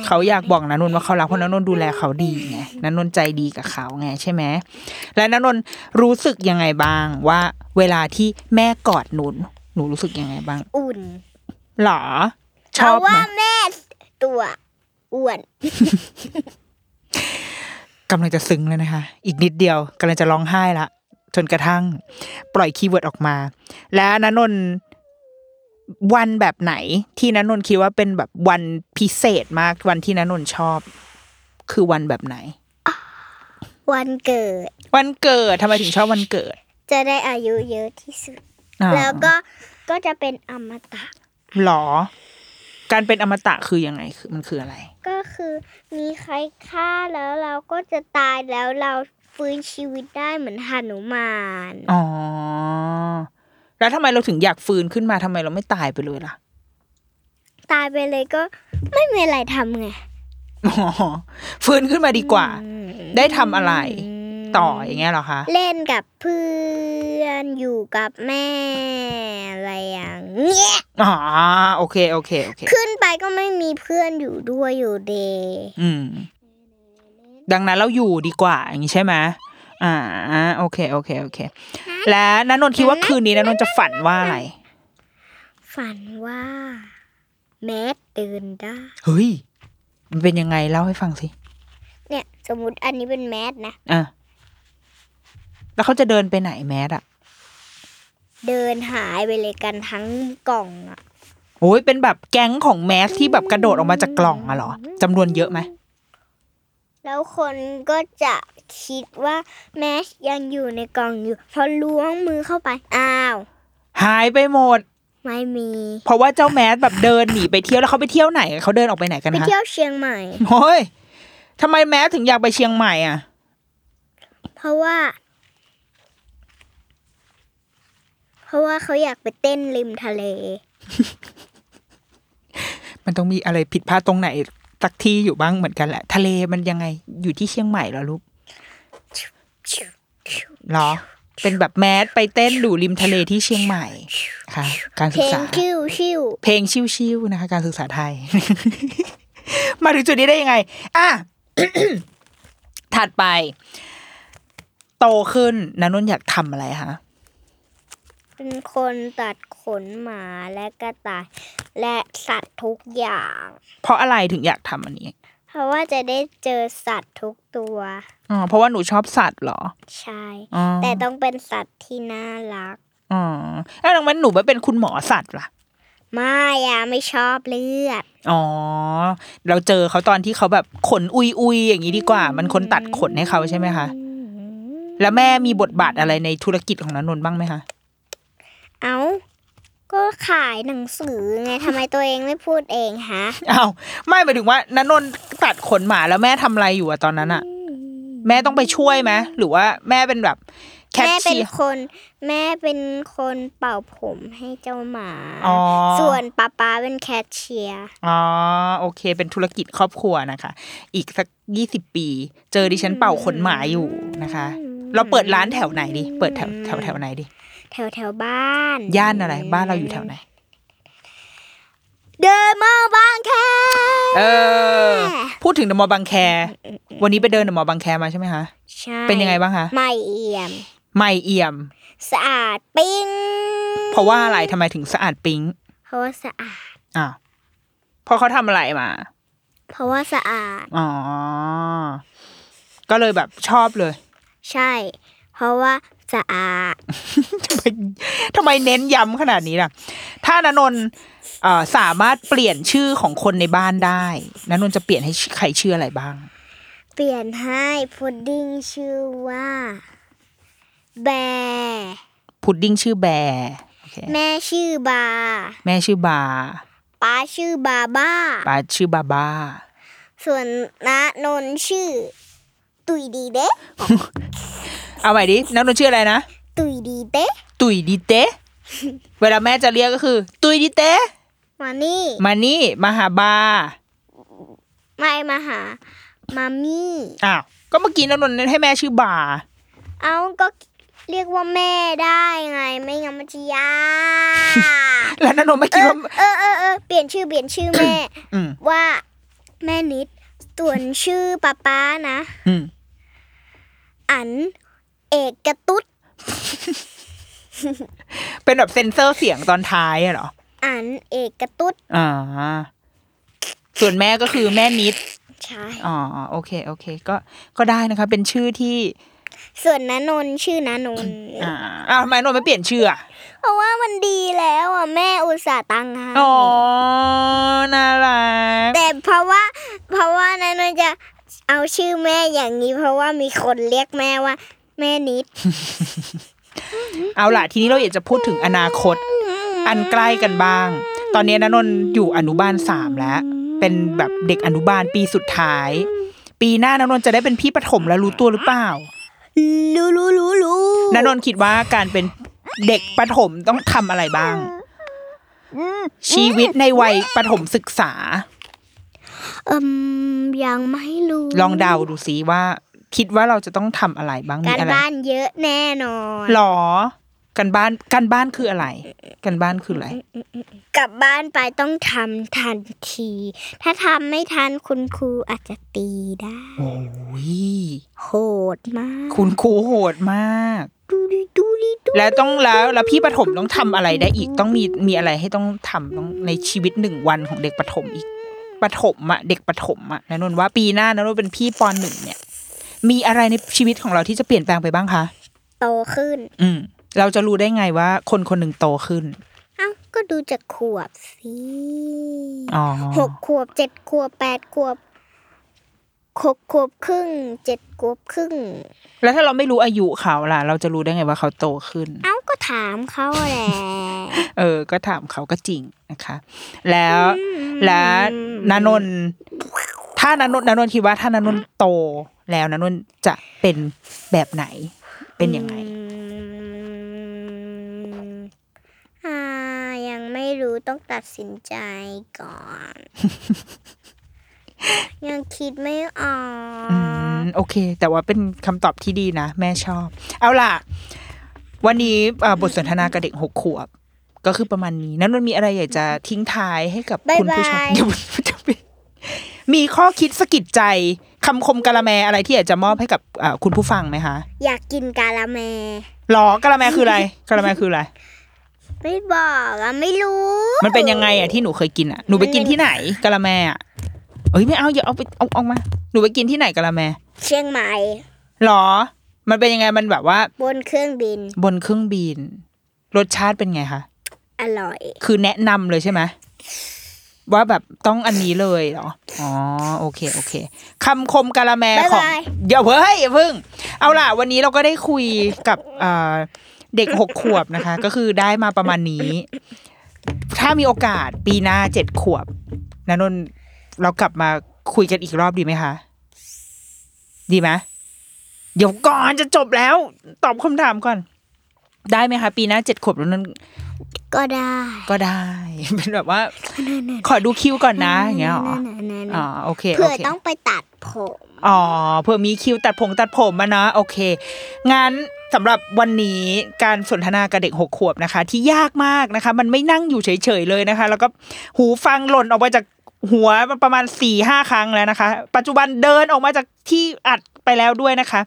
[SPEAKER 3] เขาอยากบอกนนนท์ว่าเขารักเพราะนนนท์ดูแลเขาดีไงนนนท์ใจดีกับเขาไงใช่ไหมและนนนท์รู้สึกยังไงบ้างว่า เวลาที่แม่กอดหนูหนูรู้สึกยังไงบ้าง
[SPEAKER 4] อุ่น
[SPEAKER 3] หรอ ชอบไหม เพ
[SPEAKER 4] ราะ
[SPEAKER 3] ไหม
[SPEAKER 4] ว่าแม่ตัวอ้วน
[SPEAKER 3] กำลังจะซึ้งแล้วนะคะ อีกนิดเดียวกำลังจะร้องไห้ละจนกระทั่ง ปล่อย keyword ออกมา และนนนท์ วันแบบไหนที่นนนท์คิดว่าเป็นแบบวันพิเศษมากวันที่นนนท์ชอบ คือวันแบบไหน
[SPEAKER 4] วันเกิด
[SPEAKER 3] วันเกิดทำไมถึงชอบวันเกิด
[SPEAKER 4] จะได้อายุเยอะที่สุด
[SPEAKER 3] อ่า
[SPEAKER 4] แล้วก็ก็จะเป็นอมตะ
[SPEAKER 3] หรอ การเป็นอมตะคือยังไงคือมันคืออะไร
[SPEAKER 4] ก็คือมีใครฆ่าแล้วเราก็จะตายแล้วเราฟื้นชีวิตได้เหมือนหนุมาน
[SPEAKER 3] อ๋อ แล้วทำไมเราถึงอยากฟื้นขึ้นมาทำไมเราไม่ตายไปเลยล่ะ
[SPEAKER 4] ตายไปเลยก็ไม่มีอะไรทำไง
[SPEAKER 3] อ๋อฟื้นขึ้นมาดีกว่า ได้ทำอะไร ต่ออย่างเงี้ยเหรอคะ
[SPEAKER 4] เล่นกับเพื่อนอยู่กับแม่อะไรอย่างเงี้ย
[SPEAKER 3] อ๋อโอเคโอเคโอเค
[SPEAKER 4] ขึ้นไปก็ไม่มีเพื่อนอยู่ด้วยอยู่เดย์
[SPEAKER 3] อืมดังนั้นเราอยู่ดีกว่าอย่างนี้ใช่ไหม อ่าโอเคโอเคโอเค และนันนนท์คิดว่าคืนนี้นันนนท์จะฝันว่าอะไร
[SPEAKER 4] ฝันว่า แมสเดินได้
[SPEAKER 3] เฮ้ย มันเป็นยังไงเล่าให้ฟังสิ
[SPEAKER 4] เนี่ย สมมติอันนี้เป็นแมสนะ
[SPEAKER 3] อะแล้วเขาจะเดินไปไหนแมสอะ
[SPEAKER 4] เดินหายไปเลยกันทั้งกล่องอะ
[SPEAKER 3] โอ้ยเป็นแบบแก๊งของแมสที่แบบกระโดดออกมาจากกล่องอะเหรอจำนวนเยอะไหม
[SPEAKER 4] แล้วคนก็จะคิดว่าแมสยังอยู่ในกล่องอยู่พอล้วงมือเข้าไป อ้าว
[SPEAKER 3] หายไปหมด
[SPEAKER 4] ไม่มี
[SPEAKER 3] เพราะว่าเจ้าแมสแบบเดินหนีไปเที่ยวแล้วเขาไปเที่ยวไหนเขาเดินออกไปไหนกัน
[SPEAKER 4] ไป
[SPEAKER 3] คะ
[SPEAKER 4] เที่ยวเชียงใหม่
[SPEAKER 3] โอ้ยทำไมแมสถึงอยากไปเชียงใหม่อะ
[SPEAKER 4] เพราะว่า เพราะว่าเขาอยากไปเต้นริมทะเล
[SPEAKER 3] มันต้องมีอะไรผิดพลาดตรงไหน สักที่อยู่บ้างเหมือนกันแหละ ทะเลมันยังไงอยู่ที่เชียงใหม่เหรอลูกเหรอ เป็นแบบแมสไปเต้นดูริมทะเลที่เชียงใหม่ค่ะ การ
[SPEAKER 4] เพ
[SPEAKER 3] ศึ
[SPEAKER 4] ล
[SPEAKER 3] ก
[SPEAKER 4] ง
[SPEAKER 3] ษา
[SPEAKER 4] ชิวชิว
[SPEAKER 3] เพลงชิวๆนะคะ การศึกษาไทย มาถึงจุดนี้ได้ยังไง อะถัดไป โตขึ้นนันนนท์อยากทำอะไรคะ
[SPEAKER 4] เป็นคนตัด ขนหมาและกระต่าย และสัตว์ทุกอย่าง
[SPEAKER 3] เพราะอะไรถึงอยากทำอันนี้
[SPEAKER 4] เพราะว่าจะได้เจอสัตว์ทุกตัว
[SPEAKER 3] อ๋อเพราะว่าหนูชอบสัตว์เหรอ
[SPEAKER 4] ใช่
[SPEAKER 3] อ๋อ
[SPEAKER 4] แต่ต้องเป็นสัตว์ที่น่ารัก
[SPEAKER 3] อ๋อแล้วดังนั้นหนูไม่เป็นคุณหมอสัตว์ล่ะ
[SPEAKER 4] ไม่อะไม่ชอบเลือด
[SPEAKER 3] อ๋อ เราเจอเขาตอนที่เขาแบบขนอุยอุยๆอย่างนี้ดีกว่า มันคนตัดขนให้เขาใช่ไหมคะ แล้วแม่มีบทบาทอะไรในธุรกิจของนันนนท์บ้างไหมคะ
[SPEAKER 4] เอ้าก็ ขายหนังสือไงทำไมตัวเองไม่พูดเองฮะ
[SPEAKER 3] อ้าวไม่หมายถึงว่านันนนท์ตัดขนหมาแล้วแม่ทำอะไรอยู่อะตอนนั้นอะแม่ต้องไปช่วยไหมหรือว่าแม่เป็นแบบแคท
[SPEAKER 4] แม่เป็น
[SPEAKER 3] เชียร์
[SPEAKER 4] คนแม่เป็นคนเป่าผมให้เจ้าหมา
[SPEAKER 3] อ๋อ
[SPEAKER 4] ส่วนป้าป๊าเป็นแคทเชียร์
[SPEAKER 3] อ๋อโอเค เป็นธุรกิจครอบครัวนะคะ อีกสักยี่สิบปี เจอดิฉันเป่าขนหมาอยู่นะคะ เราเปิดร้านแถวไหนดิเปิดแถวแถวแถวไหนดิ
[SPEAKER 4] แถวแถวบ้าน
[SPEAKER 3] ย่านอะไร บ้านเราอยู่แถวไหน
[SPEAKER 4] เดินมาบางแค
[SPEAKER 3] เออ พูดถึงเดอะมอลล์บางแค วันนี้ไปเดินเดอะมอลล์บางแคมาใช่ไหมคะ
[SPEAKER 4] ใช่
[SPEAKER 3] เป็นยังไงบ้างคะ
[SPEAKER 4] ไม่เอี่ยม
[SPEAKER 3] ไม่เอี่ยม
[SPEAKER 4] สะอาดปิ้ง
[SPEAKER 3] เพราะว่าอะไรทำไมถึงสะอาดปิ๊ง
[SPEAKER 4] เพราะว่าสะอาด
[SPEAKER 3] อ้าวเพราะเขาทำอะไรมา
[SPEAKER 4] เพราะว่าสะอาด
[SPEAKER 3] อ๋อ ก็เลยแบบชอบเลย
[SPEAKER 4] ใช่ เพราะว่า สะอาด
[SPEAKER 3] ทำไมทำไมเน้นย้ำขนาดนี้ล่ะ ถ้านนนท์เอ่อสามารถเปลี่ยนชื่อของคนในบ้านได้นนนท์จะเปลี่ยนให้ใครชื่ออะไรบ้าง
[SPEAKER 4] เปลี่ยนให้พุดดิ้งชื่อว่า แบร์
[SPEAKER 3] พุดดิ้งชื่อแบร์โอเค
[SPEAKER 4] แม่ชื่อบา
[SPEAKER 3] แม่ชื่อบา
[SPEAKER 4] ป้าชื่อบาบ้า
[SPEAKER 3] ป้าชื่อบาบ้า
[SPEAKER 4] ส่วนน้านนท์ชื่อ ตุยดีเด้
[SPEAKER 3] เอาใหม่ดินนท์ชื่ออะไรนะ
[SPEAKER 4] ตุยดีเด้
[SPEAKER 3] ตุยดิเตะเวลาแม่จะเรียกก็คือ ตุยดิเตะ
[SPEAKER 4] มานี่
[SPEAKER 3] มานี่มาหาบา
[SPEAKER 4] ไม่มาหามามี่
[SPEAKER 3] อ้าวก็เมื่อกี้นนท์ให้แม่ชื่อบา
[SPEAKER 4] เอาก็เรียกว่าแม่ได้ไง ไม่งั้นมันจะยาก
[SPEAKER 3] แล้วนนท์ไม่
[SPEAKER 4] เอ
[SPEAKER 3] คิด
[SPEAKER 4] อ
[SPEAKER 3] ว่า
[SPEAKER 4] เออเออเออเปลี่ยนชื่อเปลี่ยนชื่อแม่
[SPEAKER 3] อืม
[SPEAKER 4] ว่าแม่นิดส่วนชื่อป้าป้านะ
[SPEAKER 3] อืม
[SPEAKER 4] อัน เอกกระตุ๊ด
[SPEAKER 3] เป็นแบบเซ็นเซอร์เสียงตอนท้ายอะเหรอ
[SPEAKER 4] อันเอกกระตุ๊ด
[SPEAKER 3] อ่า ส่วนแม่ก็คือแม่นิด
[SPEAKER 4] ใช่
[SPEAKER 3] อ๋อ โอเค โอเค ก็ ก็ได้นะคะ เป็นชื่อที่
[SPEAKER 4] ส่วนนนนท์ชื่อนานนท์
[SPEAKER 3] อ่าอ้าวทำไมนนท์ไม่เปลี่ยนชื่ออะ
[SPEAKER 4] เพราะว่ามันดีแล้วอะแม่อุตส่าห์ตั้งให้
[SPEAKER 3] อ๋อ น่ารัก
[SPEAKER 4] แต่เพราะว่า เพราะว่านานนท์จะเอาชื่อแม่อย่างนี้ เพราะว่ามีคนเรียกแม่ว่า แม่นิด
[SPEAKER 3] เอาล่ะ ทีนี้เราอยากจะพูดถึงอนาคต อันใกล้กันบ้าง ตอนนี้นนนท์อยู่อนุบาลสามแล้ว เป็นแบบเด็กอนุบาลปีสุดท้าย ปีหน้านนท์จะได้เป็นพี่ประถมแล้วรู้ตัวหรือเปล่า
[SPEAKER 4] รู้รู้รู้รู้
[SPEAKER 3] นนท์คิดว่าการเป็นเด็กประถมต้องทำอะไรบ้าง ชีวิตในวัยประถมศึกษา
[SPEAKER 4] เอิมยังไม่รู้
[SPEAKER 3] ลองเดาดูซิว่า คิดว่าเราจะต้องทำอะไรบ้างมี
[SPEAKER 4] การ
[SPEAKER 3] อะไร
[SPEAKER 4] บ้านเยอะแน่นอน
[SPEAKER 3] หรอกันบ้านกันบ้านคืออะไร กันบ้านคืออะไร
[SPEAKER 4] กลับบ้านไปต้องทำทันที ถ้าทำไม่ทันคุณครูอาจจะตีได้
[SPEAKER 3] โอ้ย
[SPEAKER 4] โหดมาก
[SPEAKER 3] คุณครูโหดมาก
[SPEAKER 4] ดูดิดูดิดูดิ
[SPEAKER 3] แล้วต้องแล้วแล้วพี่ประถมต้องทำอะไรได้อีกต้องมีมีอะไรให้ต้องทำต้องในชีวิตหนึ่งวันของเด็กประถมอีกประถมอะเด็กประถมอะนะนนท์ว่าปีหน้านะนนท์เป็นพี่ปหนึ่งเนี่ย มีอะไรในชีวิตของเราที่จะเปลี่ยนแปลงไปบ้างคะ
[SPEAKER 4] โตขึ้น
[SPEAKER 3] อืม เราจะรู้ได้ไงว่า คนคนหนึ่งโตขึ้น
[SPEAKER 4] เอ้าก็ดูจากขวบสิ
[SPEAKER 3] อ๋อ
[SPEAKER 4] หกขวบเจ็ดขวบแปดขวบหกขวบครึ่งเจ็ดขวบครึ่ง
[SPEAKER 3] แล้วถ้าเราไม่รู้อายุเขาล่ะ เราจะรู้ได้ไงว่าเขาโตขึ้น
[SPEAKER 4] เอ้าก็ถามเขาแหละ
[SPEAKER 3] เออ ก็ถามเขาก็จริงนะคะ แล้วและนานนท์ ถ้านานนท์นานนท์คิดว่าถ้านานนท์โตแล้วนานนท์จะเป็นแบบไหน เป็นยังไง
[SPEAKER 4] อ่ายังไม่รู้ต้องตัดสินใจก่อน ยังคิดไม่ออ
[SPEAKER 3] อื
[SPEAKER 4] ก
[SPEAKER 3] มโอเค แต่ว่าเป็นคำตอบที่ดีนะ แม่ชอบ เอาล่ะ วันนี้เอ่อบทสนทนากับเด็กหกขวบก็คือประมาณนี้ นั้นมันมีอะไรอยากจะทิ้งท้ายให้กับคุณผู้ชมเดี๋ยวจะไป มีข้อคิดสะกิดใจคำคมกะละแมอะไรที่อยากจะมอบให้กับเอ่อคุณผู้ฟังไหมคะ
[SPEAKER 4] อยากกินกาละแม
[SPEAKER 3] หรอกะละแมคืออะไรกะละแมคืออะไร
[SPEAKER 4] ไม่บอกอะไม่รู้
[SPEAKER 3] มันเป็นยังไงอะที่หนูเคยกินอะหนูไปกินที่ไหนกะละแมอะเอ้ยไม่เอาอย่าเอาไปเอาเออกมา หนูไปกินที่ไหนกะละแม
[SPEAKER 4] เชียงใหม่
[SPEAKER 3] หรอ มันเป็นยังไงมันแบบว่า
[SPEAKER 4] บนเครื่องบิน
[SPEAKER 3] บนเครื่องบิน รสชาติเป็นไงคะ
[SPEAKER 4] อร่อย
[SPEAKER 3] คือแนะนำเลยใช่ไหม ว่าแบบต้องอันนี้เลยเหรอ อ๋อ โอเค โอเค คำคมกะละแม
[SPEAKER 4] บ๊าย
[SPEAKER 3] ของ
[SPEAKER 4] บาย
[SPEAKER 3] อย่าเพิ่งอย่าเพิ่ง เอาล่ะ วันนี้เราก็ได้คุยกับเอ่อเด็กหกขวบนะคะ ก็คือได้มาประมาณนี้ ถ้ามีโอกาสปีหน้าเจ็ดขวบนะนนท์เรากลับมาคุยกันอีกรอบดีไหมคะ ดีไหมเดี๋ยวก่อนจะจบแล้ว ตอบคำถามก่อน ได้ไหมคะ ปีหน้าเจ็ดขวบแล้วนั้น
[SPEAKER 4] ก็ได้
[SPEAKER 3] ก็ได้เป็นแบบว่า ขอดูคิวก่อนนะอย่างเงี้ยเหรออ๋อโอเคโอ
[SPEAKER 4] เผื่อ
[SPEAKER 3] เค
[SPEAKER 4] ต้องไปตัดผม
[SPEAKER 3] อ๋อเผื่อมีคิวตัดผมตัดผมมานะโอเค งั้นสำหรับวันนี้การสนทนากับเด็กหกขวบนะคะ ที่ยากมากนะคะ มันไม่นั่งอยู่เฉยๆเลยนะคะ แล้วก็หูฟังหล่นออกมาจากหัวประมาณสี่ห้าครั้งแล้วนะคะ ปัจจุบันเดินออกมาจากที่อัดไปแล้วด้วยนะคะ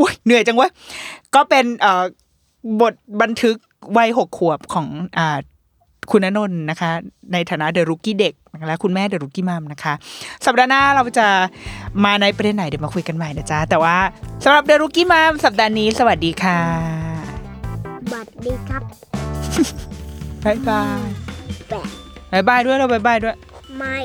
[SPEAKER 3] อุ๊ยเหนื่อยจังวะก็เป็นเอ่อบทบันทึก วัยหกขวบของอ่าคุณณนนท์นะคะ ในฐานะเดอะรุกี้เด็กนะคะและคุณแม่เดอะรุกี้มัมนะคะ สัปดาห์หน้าเราจะมาในประเด็นไหนเดี๋ยวมาคุยกันใหม่นะจ๊ะ แต่ว่าสำหรับเดอะรุกี้มัมสัปดาห์นี้ สวัสดีค่ะ
[SPEAKER 4] บัตรดีครับ
[SPEAKER 3] บ๊ายบาย
[SPEAKER 4] แปะ
[SPEAKER 3] บ๊ายบายด้วยเราบ๊ายบายด้วย
[SPEAKER 4] ไม่